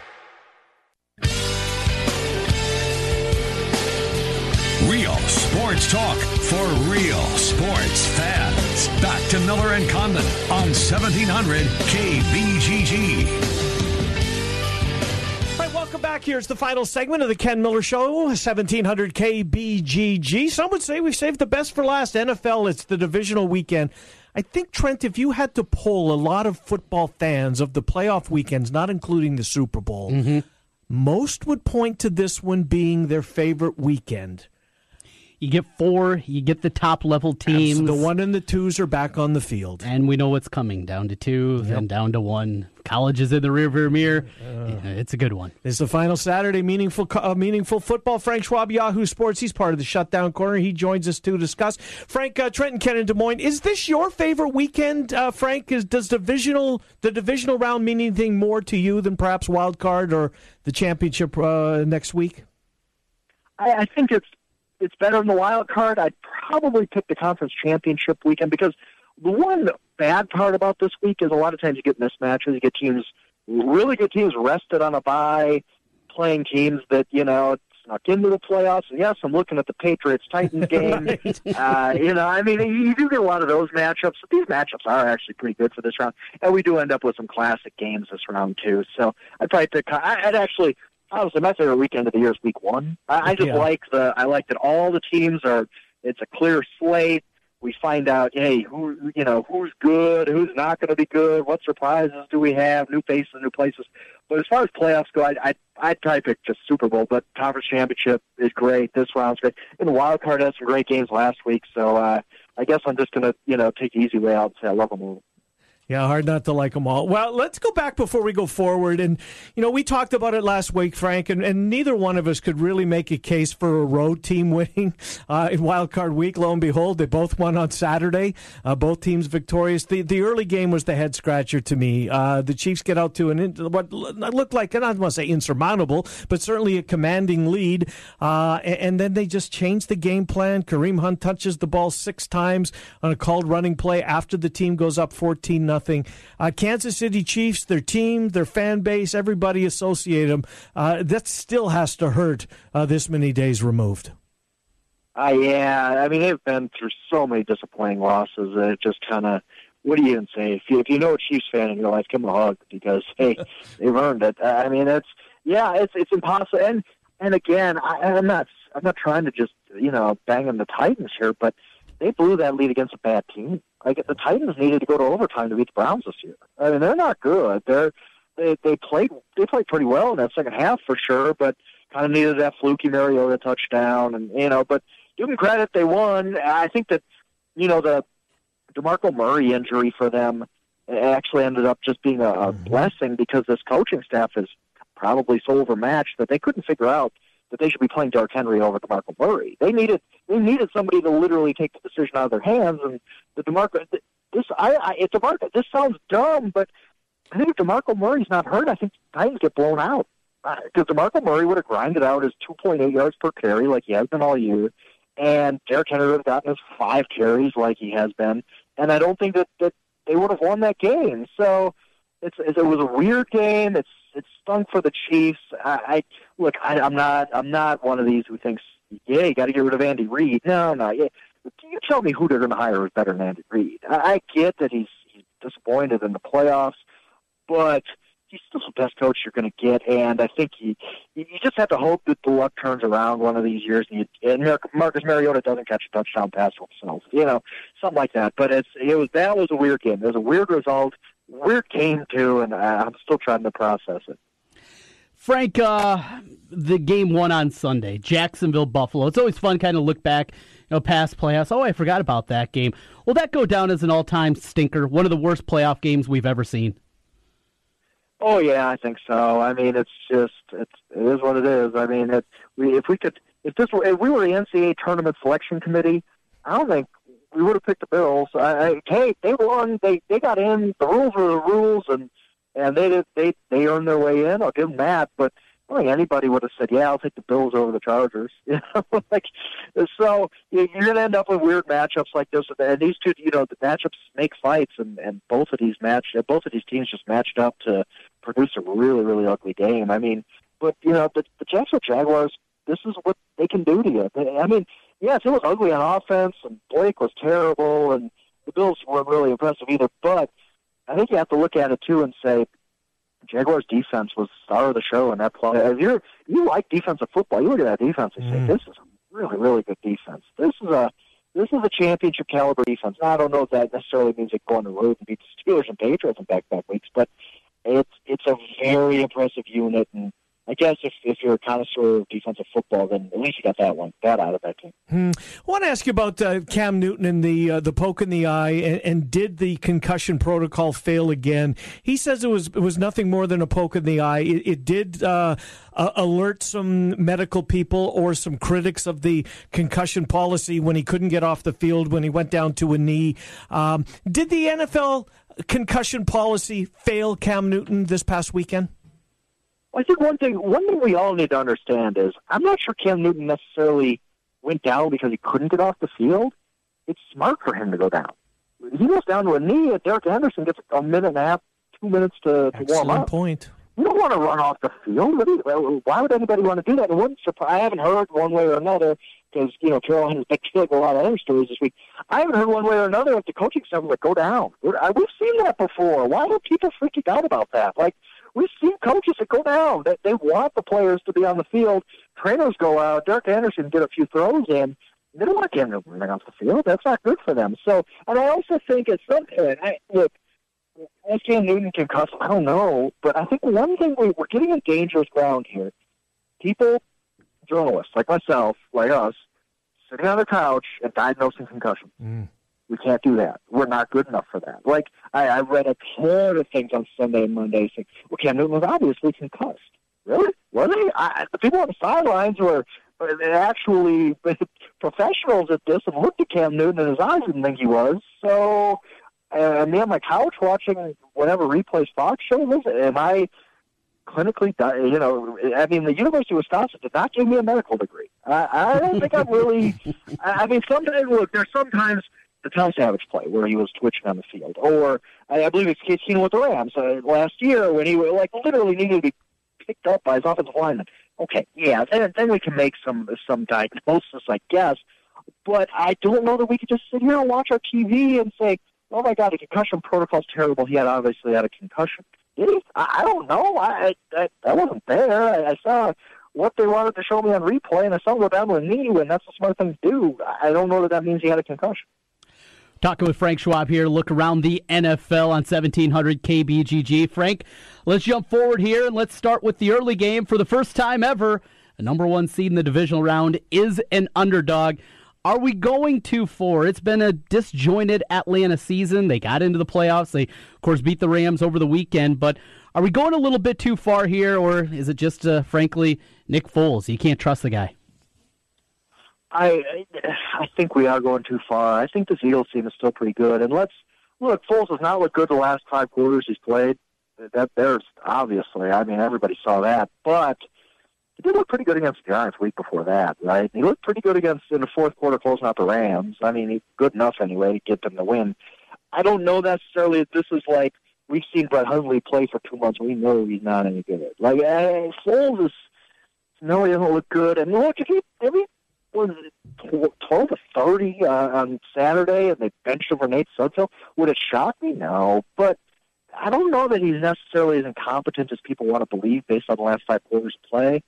Real sports talk for real sports fans. Back to Miller and Condon on 1700 KBGG. All right, welcome back. Here's the final segment of the Ken Miller Show, 1700 KBGG. Some would say we've saved the best for last. NFL, it's the divisional weekend. I think, Trent, if you had to poll a lot of football fans of the playoff weekends, not including the Super Bowl, mm-hmm. most would point to this one being their favorite weekend. You get four, you get the top level teams. The one and the twos are back on the field. And we know what's coming down to two, then down to one. College is in the rearview mirror. Yeah, it's a good one. It's the final Saturday meaningful uh, meaningful football. Frank Schwab, Yahoo Sports. He's part of the shutdown corner. He joins us to discuss. Frank uh, Trenton, Ken, and Des Moines. Is this your favorite weekend, uh, Frank? Is does divisional the divisional round mean anything more to you than perhaps wild card or the championship uh, next week? I, I think it's it's better than the wild card. I'd probably pick the conference championship weekend because the one bad part about this week is a lot of times you get mismatches. You get teams, really good teams, rested on a bye, playing teams that you know snuck into the playoffs. And yes, I'm looking at the Patriots Titans game. uh, you know, I mean, you do get a lot of those matchups. But these matchups are actually pretty good for this round, and we do end up with some classic games this round too. So I'd probably pick. I'd actually honestly, my favorite weekend of the year is week one. I, I just Yeah. like the I like that all the teams are. It's a clear slate. We find out, hey, who you know who's good, who's not going to be good. What surprises do we have? New faces, new places. But as far as playoffs go, I'd I'd, I'd probably pick just Super Bowl. But conference championship is great. This round's great. And the wild card had some great games last week. So uh, I guess I'm just going to you know take the easy way out and say I love them all. Yeah, hard not to like them all. Well, let's go back before we go forward. And, you know, we talked about it last week, Frank, and, and neither one of us could really make a case for a road team winning uh, in Wild Card Week. Lo and behold, they both won on Saturday. Uh, both teams victorious. The the early game was the head scratcher to me. Uh, the Chiefs get out to an what looked like, and I don't want to say insurmountable, but certainly a commanding lead. Uh, and, and then they just changed the game plan. Kareem Hunt touches the ball six times on a called running play after the team goes up 14 nothing. Uh, Kansas City Chiefs, their team, their fan base, everybody associate them. Uh, that still has to hurt uh, this many days removed. Uh, yeah, I mean they've been through so many disappointing losses that it just kind of. What do you even say if you if you know a Chiefs fan in your life, give them a hug because hey, they've earned it. I mean, it's yeah, it's it's impossible. And and again, I, I'm not I'm not trying to just you know bang on the Titans here, but they blew that lead against a bad team. Like the Titans needed to go to overtime to beat the Browns this year. I mean, they're not good. They're they they played they played pretty well in that second half for sure, but kind of needed that fluky Mariota touchdown, and you know, but give them credit, they won. I think that you know the DeMarco Murray injury for them actually ended up just being a, a mm-hmm. blessing because this coaching staff is probably so overmatched that they couldn't figure out that they should be playing Derrick Henry over DeMarco Murray. They needed they needed somebody to literally take the decision out of their hands, and the DeMarco this I, I it's DeMarco. This sounds dumb, but I think if DeMarco Murray's not hurt, I think the Titans get blown out because uh, DeMarco Murray would have grinded out his 2.8 yards per carry like he has been all year, and Derrick Henry would have gotten his five carries like he has been, and I don't think that that they would have won that game. So it's, it's it was a weird game. It's it stunk for the Chiefs. I, I look, I, I'm not I'm not one of these who thinks yeah you got to get rid of Andy Reid. No, no, yeah. You tell me who they're going to hire is better than Andy Reid. I, I get that he's he's disappointed in the playoffs, but he's still the best coach you're going to get, and I think he you just have to hope that the luck turns around one of these years, and, you, and Marcus Mariota doesn't catch a touchdown pass himself, you know, something like that. But it's it was that was a weird game. It was a weird result, weird game too, and I'm still trying to process it. Frank, uh, the game one on Sunday, Jacksonville Buffalo. It's always fun, kind of look back, you know, past playoffs. Oh, I forgot about that game. Will that go down as an all-time stinker? One of the worst playoff games we've ever seen. Oh yeah, I think so. I mean, it's just it's it is what it is. I mean, it, we, if we could, if this were, if we were the NCAA tournament selection committee, I don't think we would have picked the Bills. I, I, hey, they won. They they got in. The rules were the rules, and and they did they they earned their way in. I'll give them that. But I think anybody would have said, "Yeah, I'll take the Bills over the Chargers." You know, like so you're going to end up with weird matchups like this. And these two, you know, the matchups make fights, and and both of these match, both of these teams just matched up to produce a really really ugly game. I mean, but you know, the, the Jacksonville Jaguars, this is what they can do to you. I mean, yes, it was ugly on offense, and Blake was terrible, and the Bills weren't really impressive either. But I think you have to look at it too and say Jaguars defense was the star of the show in that play. If you're you like defensive football, you look at that defense and say, Mm. This is a really, really good defense. This is a this is a championship caliber defense. Now, I don't know if that necessarily means they go on the road and beat the Steelers and Patriots in back back weeks, but it's it's a very impressive unit and I guess if, if you're a connoisseur of defensive football, then at least you got that one, that out of that game. Hmm. I want to ask you about uh, Cam Newton and the uh, the poke in the eye, and, and did the concussion protocol fail again? He says it was it was nothing more than a poke in the eye. It, it did uh, alert some medical people or some critics of the concussion policy when he couldn't get off the field when he went down to a knee. Um, did the NFL concussion policy fail Cam Newton this past weekend? I think one thing one thing we all need to understand is I'm not sure Cam Newton necessarily went down because he couldn't get off the field. It's smart for him to go down. He goes down to a knee. and Derek Anderson gets a minute and a half, two minutes to, to warm up. point. You don't want to run off the field. What do you- Why would anybody want to do that? It wouldn't surprise. I haven't heard one way or another because you know Carolina's been like a lot of other stories this week. I haven't heard one way or another if the coaching staff would go down. We've seen that before. Why are people freaking out about that? Like we've seen coaches that go down. That they want the players to be on the field. Trainers go out. Derek Anderson did a few throws in. They don't want him to run off the field. That's not good for them. So, and I also think at some point, I, look, is Cam Newton concussed? I don't know, but I think one thing we, we're getting in dangerous ground here. People, journalists like myself, like us, sitting on the couch and diagnosing concussion. Mm. We can't do that. We're not good enough for that. Like I, I read a ton of things on Sunday and Monday saying, "Well, Cam Newton was obviously concussed." Really? Was he? I, the people on the sidelines were were actually professionals at this and looked at Cam Newton and his eyes didn't think he was. So, uh, me on my couch watching whatever replays Fox show was. Am I clinically, you know, I mean, the University of Wisconsin did not give me a medical degree. I, I don't think I'm really. I I mean, sometimes look, there's sometimes the Tom Savage play where he was twitching on the field, or I, I believe it's Keenum with the Rams uh, last year when he like literally needed to be picked up by his offensive lineman. Okay, yeah, then then we can make some some diagnosis, I guess. But I don't know that we could just sit here and watch our TV and say, "Oh my God, the concussion protocol's terrible." He had obviously had a concussion. Did he? I, I don't know. I, I I wasn't there. I, I saw what they wanted to show me on replay, and I saw him go down to a knee, and that's a smart thing to do. I don't know that that means he had a concussion. Talking with Frank Schwab here, look around the NFL on 1700 KBGG. Frank, let's jump forward here and let's start with the early game. For the first time ever, a number one seed in the divisional round is an underdog. Are we going too far? It's been a disjointed Atlanta season. They got into the playoffs. They, of course, beat the Rams over the weekend. But are we going a little bit too far here, or is it just, uh, frankly, Nick Foles? You can't trust the guy. I I think we are going too far. I think this Eagles team is still pretty good. And let's look, Foles has not looked good the last five quarters he's played. That there's obviously, I mean, everybody saw that. But he did look pretty good against the Giants week before that, right? He looked pretty good against in the fourth quarter closing out the Rams. I mean, he's good enough anyway to get them to win. I don't know necessarily if this is like we've seen Brett Hundley play for two months. We know he's not any good. Like uh, Foles is no, he doesn't look good. And look, if he if he was it twelve to thirty uh, on Saturday, and they benched him for Nate Sudfeld, would it shock me? No, but I don't know that he's necessarily as incompetent as people want to believe based on the last five quarters play.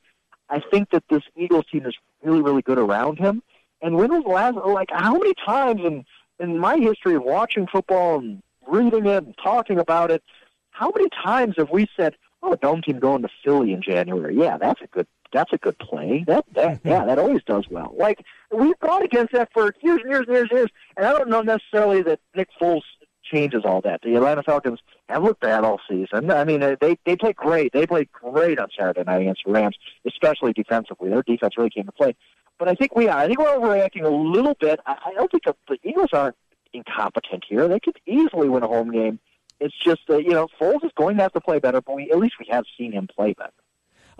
I think that this Eagles team is really, really good around him. And when was the last? Like, how many times in in my history of watching football and reading it and talking about it, how many times have we said, "Oh, dome team going to Philly in January"? Yeah, that's a good that's a good play. That that mm-hmm. yeah, that always does well. Like we've gone against that for years and years and years and years, and I don't know necessarily that Nick Foles changes all that. The Atlanta Falcons have looked bad all season. I mean, they they played great. They played great on Saturday night against the Rams, especially defensively. Their defense really came to play. But I think we are. I think we're overreacting a little bit. I, I don't think the, the Eagles aren't incompetent here. They could easily win a home game. It's just that you know Foles is going to have to play better, but we at least we have seen him play better.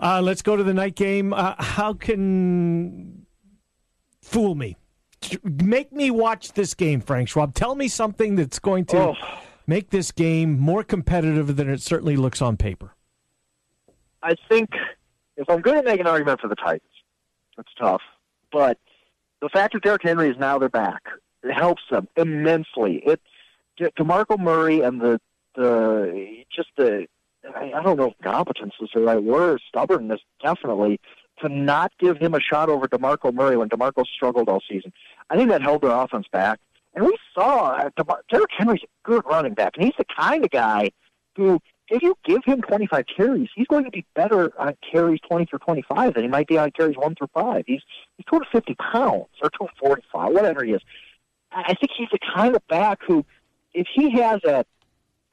Uh, let's go to the night game. Uh, how can fool me? Make me watch this game, Frank Schwab. Tell me something that's going to Oh. make this game more competitive than it certainly looks on paper. I think if I'm going to make an argument for the Titans, it's tough. But the fact that Derrick Henry is now their back, it helps them immensely. It De- DeMarco Murray and the the just the I I don't know if competence is the right word, stubbornness definitely to not give him a shot over DeMarco Murray when DeMarco struggled all season. I think that held their offense back. And we saw uh, DeMar- Derrick Henry's a good running back, and he's the kind of guy who, if you give him 25 carries, he's going to be better on carries 20 through 25 than he might be on carries 1 through 5. He's he's 250 pounds or 245, whatever he is. I think he's the kind of back who, if he has a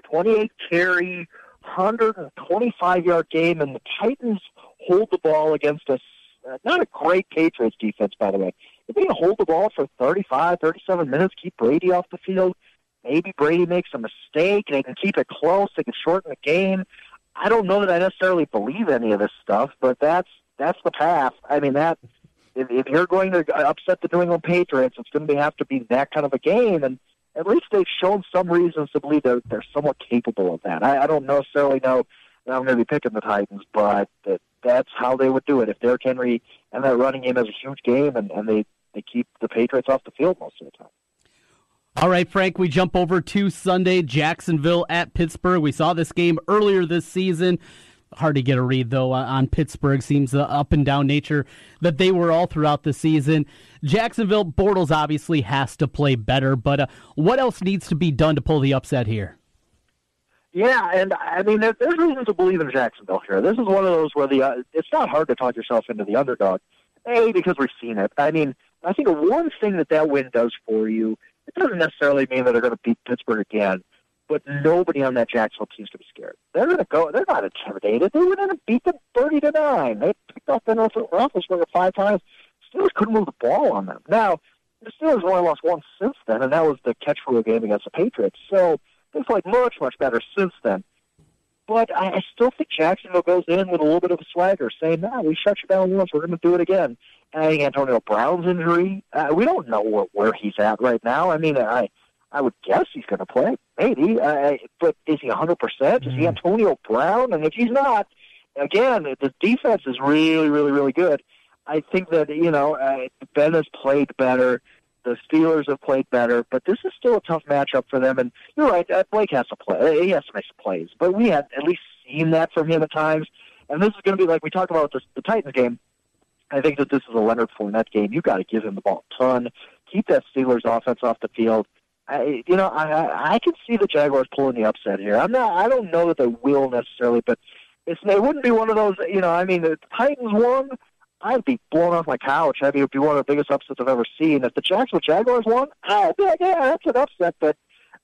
28 carry, 125 yard game, and the Titans hold the ball against us, uh, not a great Patriots defense, by the way. If they hold the ball for 35, 37 minutes, keep Brady off the field, maybe Brady makes a mistake, and they can keep it close, they can shorten the game. I don't know that I necessarily believe any of this stuff, but that's that's the path. I mean that if, if you're going to upset the New England Patriots, it's going to have to be that kind of a game, and at least they've shown some reasons to believe they're they're somewhat capable of that. I, I don't necessarily know that I'm going to be picking the Titans, but that, that's how they would do it if Derrick Henry and that running game has a huge game, and, and they they keep the Patriots off the field most of the time. All right, Frank, we jump over to Sunday, Jacksonville at Pittsburgh. We saw this game earlier this season. Hard to get a read, though, on- on Pittsburgh. Seems the up and down nature that they were all throughout the season. Jacksonville, Bortles obviously has to play better, but uh, what else needs to be done to pull the upset here? Yeah, and I mean, there's reason to believe in Jacksonville here. This is one of those where the uh, it's not hard to talk yourself into the underdog. A because we've seen it. I mean, I think one thing that that win does for you It doesn't necessarily mean that they're going to beat Pittsburgh again, but nobody on that Jacksonville team's going to be scared. They're going to go. They're not intimidated. They went in and beat them thirty to nine. They picked off Ben Roethlisberger five times. Steelers couldn't move the ball on them. Now the Steelers only lost once since then, and that was the catch rule game against the Patriots. So they've played much, much better since then. But I, I still think Jacksonville goes in with a little bit of a swagger, saying, "Nah, we shut you down once. We're going to do it again." I think Antonio Brown's injury, uh, we don't know where, where he's at right now. I mean, I I would guess he's going to play, maybe. Uh, but is he 100%? Is he Antonio Brown? And if he's not, again, the defense is really, really, really good. I think that, you know, uh, Ben has played better. The Steelers have played better, but this is still a tough matchup for them. And you're right, uh, Blake has to play. He has to make some plays. But we had at least seen that from him at times. And this is going to be like we talked about the, the Titans game. I think that this is a Leonard Fournette game. You got to give him the ball a ton. Keep that Steelers offense off the field. I, you know, I I can see the Jaguars pulling the upset here. I'm not. I don't know that they will necessarily, but it's it wouldn't be one of those. You know, I mean, the Titans won. I'd be blown off my couch. I mean, it'd be one of the biggest upsets I've ever seen. If the Jacksonville Jaguars won, I'd be like, yeah, that's an upset, but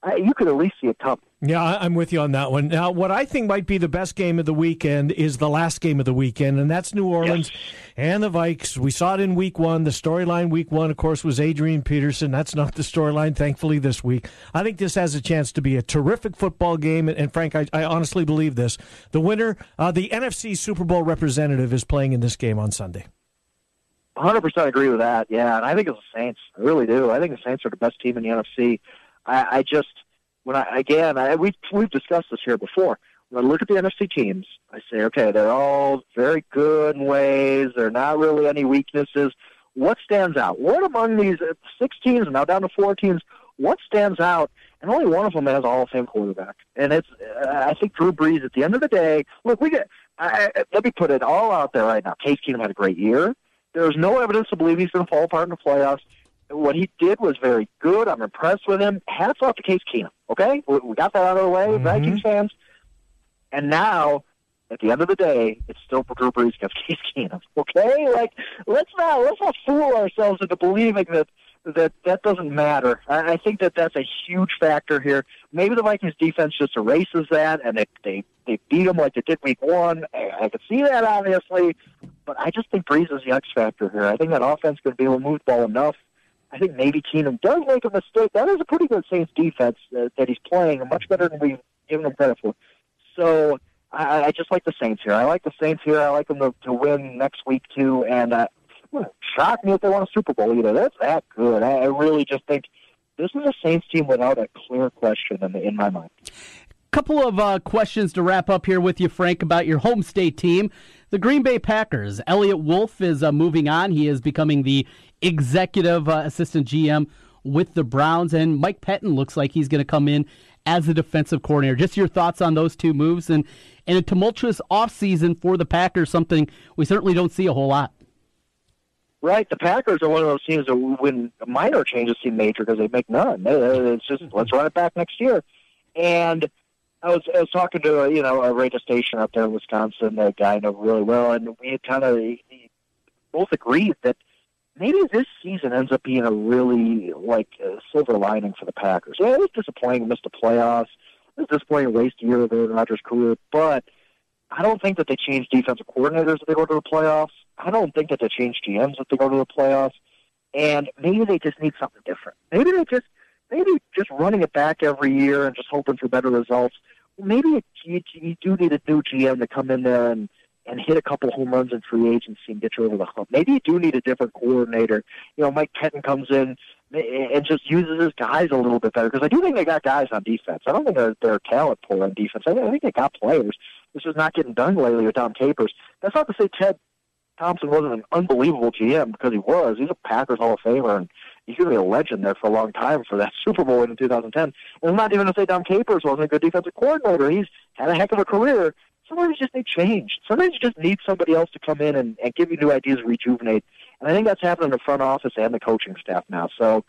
uh, you could at least see it coming. Yeah, I- I'm with you on that one. Now, what I think might be the best game of the weekend is the last game of the weekend, and that's New Orleans and the Vikes. We saw it in week one. The storyline week one, of course, was Adrian Peterson. That's not the storyline, thankfully, this week. I think this has a chance to be a terrific football game, and, and Frank, I, I honestly believe this. The winner, uh, the NFC Super Bowl representative, is playing in this game on Sunday. 100% agree with that. Yeah, and I think it's the Saints. I really do. I think the Saints are the best team in the NFC. I, I just when I again, I, we we've discussed this here before. When I look at the NFC teams, I say, okay, they're all very good in ways. They're not really any weaknesses. What stands out? What among these uh, six teams, now down to four teams, what stands out? And only one of them has a Hall of Fame quarterback, and it's uh, I think Drew Brees. At the end of the day, look, we get. I, let me put it all out there right now. Case Keenum had a great year. There's no evidence to believe he's going to fall apart in the playoffs. What he did was very good. I'm impressed with him. Hats off to Case Keenum. Okay, we, we got that out of the way, mm-hmm. Vikings fans. And now, at the end of the day, it's still Drew Brees against Case Keenum. Okay, like let's not let's not fool ourselves into believing that that that doesn't matter. I, I think that that's a huge factor here. Maybe the Vikings defense just erases that, and they they they beat them like they did week one. I, I could see that obviously, but I just think Brees is the X factor here. I think that offense going to be able to move the ball enough. I think maybe Keenum does make a mistake. That is a pretty good Saints defense uh, that he's playing, much better than we've given him credit for. So I, I just like the Saints here. I like the Saints here. I like them to, to win next week too. And uh, shock me if they won a Super Bowl either. That's that good. I, I really just think this is a Saints team without a clear question in, the, in my mind. Couple of uh, questions to wrap up here with you, Frank, about your home state team, the Green Bay Packers. Eliot Wolf is uh, moving on. He is becoming the executive uh, assistant GM with the Browns, and Mike Pettine looks like he's going to come in as the defensive coordinator. Just your thoughts on those two moves and, and a tumultuous offseason for the Packers, something we certainly don't see a whole lot. Right, the Packers are one of those teams that when minor changes seem major because they make none. It's just let's run it back next year. And I was I was talking to a, you know a radio station up there in Wisconsin, a guy I know really well, and we had kind of both agreed that maybe this season ends up being a really like a silver lining for the Packers. Yeah, it was disappointing, missed the playoffs. It was disappointing, waste a year of Aaron Rodgers' career, but I don't think that they change defensive coordinators if they go to the playoffs. I don't think that they change GMs if they go to the playoffs. And maybe they just need something different. Maybe they just maybe just running it back every year and just hoping for better results. Maybe you, you do need a new GM to come in there and and hit a couple home runs in free agency and get you over the hump. Maybe you do need a different coordinator. You know, Mike Pettine comes in and just uses his guys a little bit better because I do think they got guys on defense. I don't think they're, they're talent poor on defense. I think, I think they got players. This is not getting done lately with Dom Capers. That's not to say Ted Thompson wasn't an unbelievable GM because he was. He's a Packers Hall of Famer and he's going to be a legend there for a long time for that Super Bowl win in 2010. And I'm not even to say Dom Capers wasn't a good defensive coordinator. He's had a heck of a career. Sometimes you just need change. Sometimes you just need somebody else to come in and, and give you new ideas, rejuvenate. And I think that's happening in the front office and the coaching staff now. So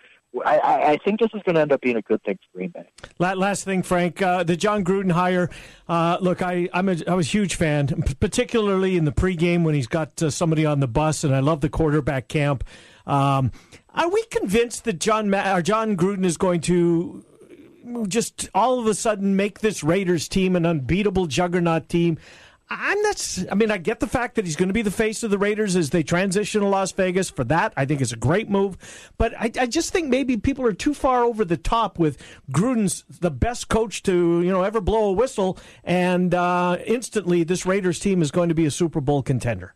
I, I, think this is going to end up being a good thing for Green Bay. Last thing, Frank, uh, the Jon Gruden hire. Uh, look, I I'm a, I was a huge fan, particularly in the pregame when he's got uh, somebody on the bus, and I love the quarterback camp. Um, Are we convinced that John Ma- Jon Gruden is going to just all of a sudden make this Raiders team an unbeatable juggernaut team? I'm not. I mean, I get the fact that he's going to be the face of the Raiders as they transition to Las Vegas. For that, I think it's a great move. But I, I just think maybe people are too far over the top with Gruden's the best coach to you know ever blow a whistle, and uh, instantly this Raiders team is going to be a Super Bowl contender.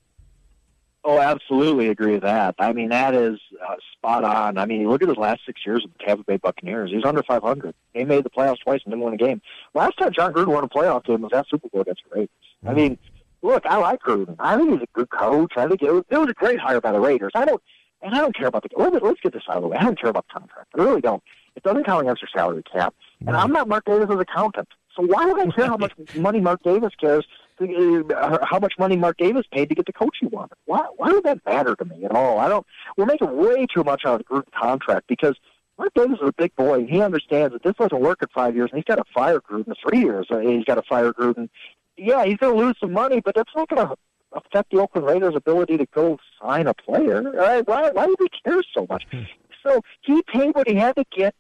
Oh, absolutely agree with that. I mean, that is uh, spot on. I mean, look at his last six years with the Tampa Bay Buccaneers. He was under 500. He made the playoffs twice and didn't win a game. Last time Jon Gruden won a playoff game was that Super Bowl against the Raiders. I mean, look, I like Gruden. I think he's a good coach. I think it was, it was a great hire by the Raiders. I don't, and I don't care about the. Let's, let's get this out of the way. I don't care about the contract. I really don't. It doesn't count against your salary cap. And I'm not Mark Davis' accountant. So why would I care how much money Mark Davis cares? Uh, how much money Mark Davis paid to get the coach he wanted? Why? Why would that matter to me at all? I don't. We're making way too much out of the group contract because Mark Davis is a big boy. and He understands that this doesn't work in five years, and he's got to fire Gruden in three years. Uh, He's got to fire Gruden. Yeah, he's going to lose some money, but that's not going to affect the Oakland Raiders' ability to go sign a player. Right? Why? Why do he care so much? So he paid what he had to get,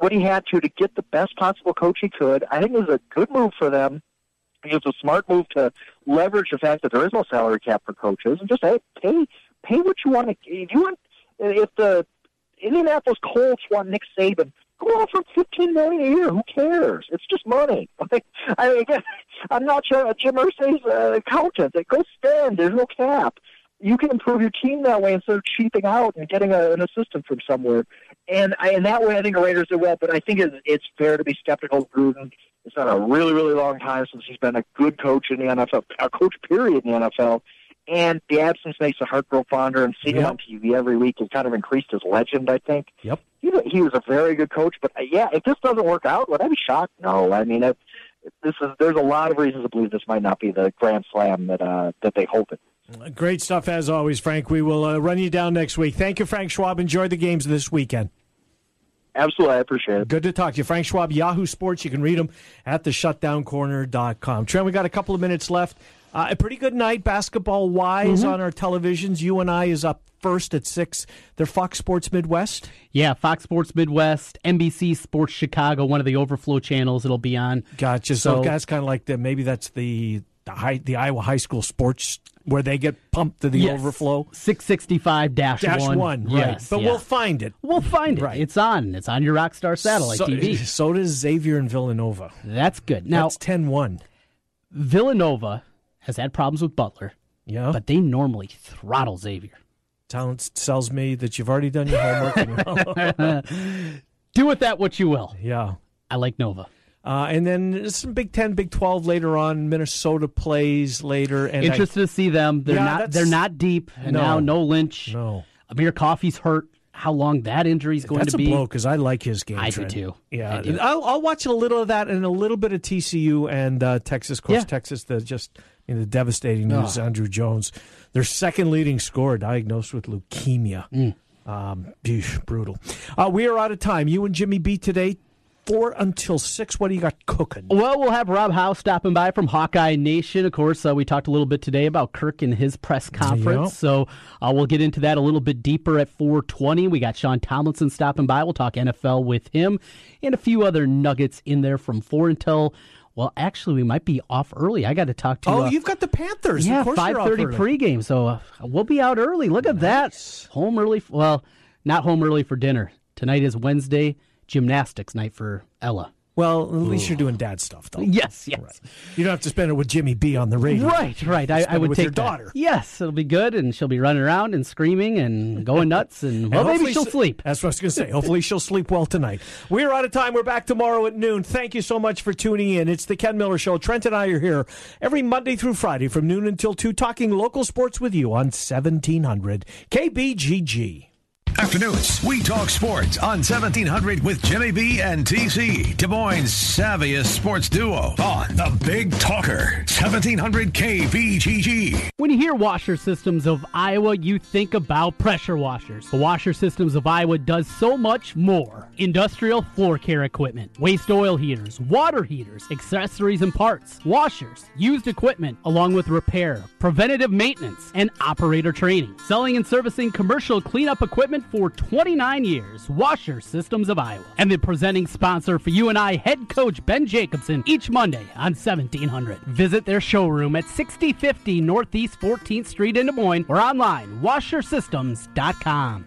what he had to to get the best possible coach he could. I think it was a good move for them. Think a smart move to leverage the fact that there is no salary cap for coaches and just hey, pay pay what you want to. If you want, if the Indianapolis Colts want Nick Saban, go out for fifteen million a year. Who cares? It's just money. I again, I'm not sure Jim Irsay's uh, accountant. Like, go spend. There's no cap. You can improve your team that way instead of cheaping out and getting a, an assistant from somewhere. And I, in that way, I think the Raiders did well. But I think it's, it's fair to be skeptical of Gruden. It's been a really, really long time since he's been a good coach in the NFL, a coach period in the NFL. And the absence makes the heart grow fonder. And seeing him on TV every week has kind of increased his legend, I think. Yep. He, he was a very good coach. But uh, yeah, if this doesn't work out, would I be shocked? No. I mean, it, this is there's a lot of reasons to believe this might not be the grand slam that uh, that they hope it. Great stuff as always, Frank. We will uh, run you down next week. Thank you, Frank Schwab. Enjoy the games this weekend. Absolutely, I appreciate it. Good to talk to you. Frank Schwab, Yahoo Sports. You can read them at the shutdowncorner.com. Trent, we got a couple of minutes left. Uh, a pretty good night basketball wise Mhm. on our televisions. UNI is up first at 6. They're Fox Sports Midwest. Yeah, Fox Sports Midwest, NBC Sports Chicago, one of the overflow channels it'll be on. Gotcha. So, that's kind of like the maybe that's the the, high, the Iowa high school sports where they get pumped to the Yes. overflow. 665 dash Dash 1. one, right. Yes, But yeah. we'll find it. We'll find it. Right. It's on. It's on your Rockstar satellite so, TV. So does Xavier and Villanova. That's good. Now it's 10 1. Villanova has had problems with Butler. Yeah. But they normally throttle Xavier. Talent tells me that you've already done your homework. Do with that what you will. yeah. I like Nova. Uh, and then some Big Ten, Big Twelve later on. Minnesota plays later. And I- Interested to see them. They're Yeah, not they're not deep. And No. now no Lynch. No. Amir Coffey's hurt. How long that injury is going that's to a be? blow because I like his game. I do Trent. too. Yeah, I do. I'll, I'll watch a little of that and a little bit of TCU and uh, Texas. Of course, Yeah. Texas. The just you know, the devastating news. Oh. Andrew Jones, their second leading scorer, diagnosed with leukemia. Mm. Um, brutal. Uh, we are out of time. You and Jimmy B today. Four until six. What do you got cooking? Well, we'll have Rob Howe stopping by from Hawkeye Nation. Of course, uh, we talked a little bit today about Kirk and his press conference, Yep. so uh, we'll get into that a little bit deeper at 4:20. We got Sean Tomlinson stopping by. We'll talk NFL with him, and a few other nuggets in there from four until. Well, actually, we might be off early. I got to talk to. Oh, uh, you've got the Panthers. yeah, five thirty pregame, so uh, we'll be out early. Look at that, home early. Well, not home early for dinner. Tonight is Wednesday gymnastics night for Ella. Well, at least you're doing dad stuff, though. Yes, yes. You don't have to spend it with Jimmy B on the radio. Right, right. I, I would with take your that. daughter. Yes, it'll be good, and she'll be running around and screaming and going nuts, and well, And maybe she'll sleep. That's what I was going to say. Hopefully, she'll sleep well tonight. We're out of time. We're back tomorrow at noon. Thank you so much for tuning in. It's the Ken Miller Show. Trent and I are here every Monday through Friday from noon until 2, talking local sports with you on 1700 KBGG. Afternoons, we talk sports on 1700 with Jimmy B and TC, Des Moines' savviest sports duo on the Big Talker, 1700 KBGG. When you hear washer systems of Iowa, you think about pressure washers. The washer systems of Iowa does so much more. Industrial floor care equipment, waste oil heaters, water heaters, accessories and parts, washers, used equipment, along with repair, preventative maintenance, and operator training. Selling and servicing commercial cleanup equipment for 29 years, Washer Systems of Iowa. And the presenting sponsor for UNI, head coach Ben Jacobson, each Monday on 1700. Visit their showroom at 6050 Northeast 14th Street in Des Moines or online, washersystems.com.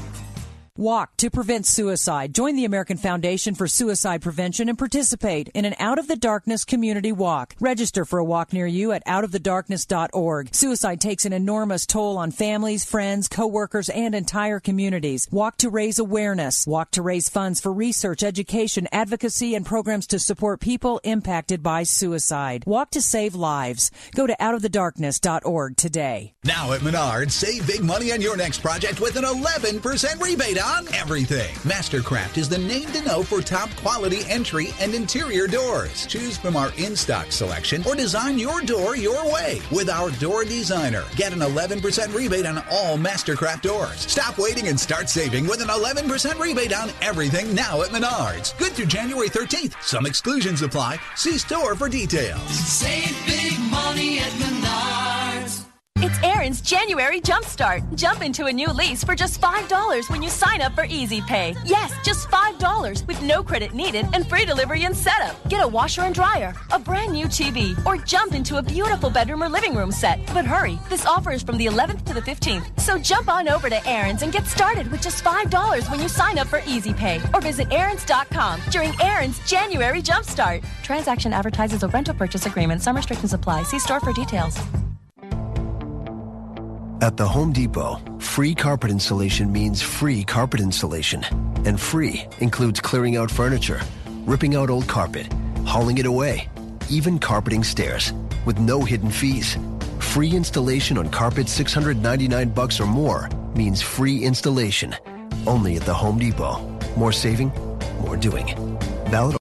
Walk to prevent suicide. Join the American Foundation for Suicide Prevention and participate in an Out of the Darkness community walk. Register for a walk near you at outofthedarkness.org. Suicide takes an enormous toll on families, friends, coworkers, and entire communities. Walk to raise awareness. Walk to raise funds for research, education, advocacy, and programs to support people impacted by suicide. Walk to save lives. Go to outofthedarkness.org today. Now at Menards, save big money on your next project with an 11% rebate on everything. Mastercraft is the name to know for top quality entry and interior doors. Choose from our in-stock selection or design your door your way with our door designer. Get an 11% rebate on all Mastercraft doors. Stop waiting and start saving with an 11% rebate on everything now at Menards. Good through January 13th. Some exclusions apply. See store for details. Save big money at Menards. It's Aaron's January Jumpstart. Jump into a new lease for just $5 when you sign up for Easy Pay. Yes, just $5 with no credit needed and free delivery and setup. Get a washer and dryer, a brand new TV, or jump into a beautiful bedroom or living room set. But hurry, this offer is from the 11th to the 15th. So jump on over to Aaron's and get started with just $5 when you sign up for Easy Pay or visit Aaron's.com during Aaron's January Jumpstart. Transaction advertises a rental purchase agreement. Some restrictions apply. See store for details. At the Home Depot, free carpet installation means free carpet installation. And free includes clearing out furniture, ripping out old carpet, hauling it away, even carpeting stairs, with no hidden fees. Free installation on carpet 699 bucks or more means free installation. Only at the Home Depot. More saving, more doing. Valid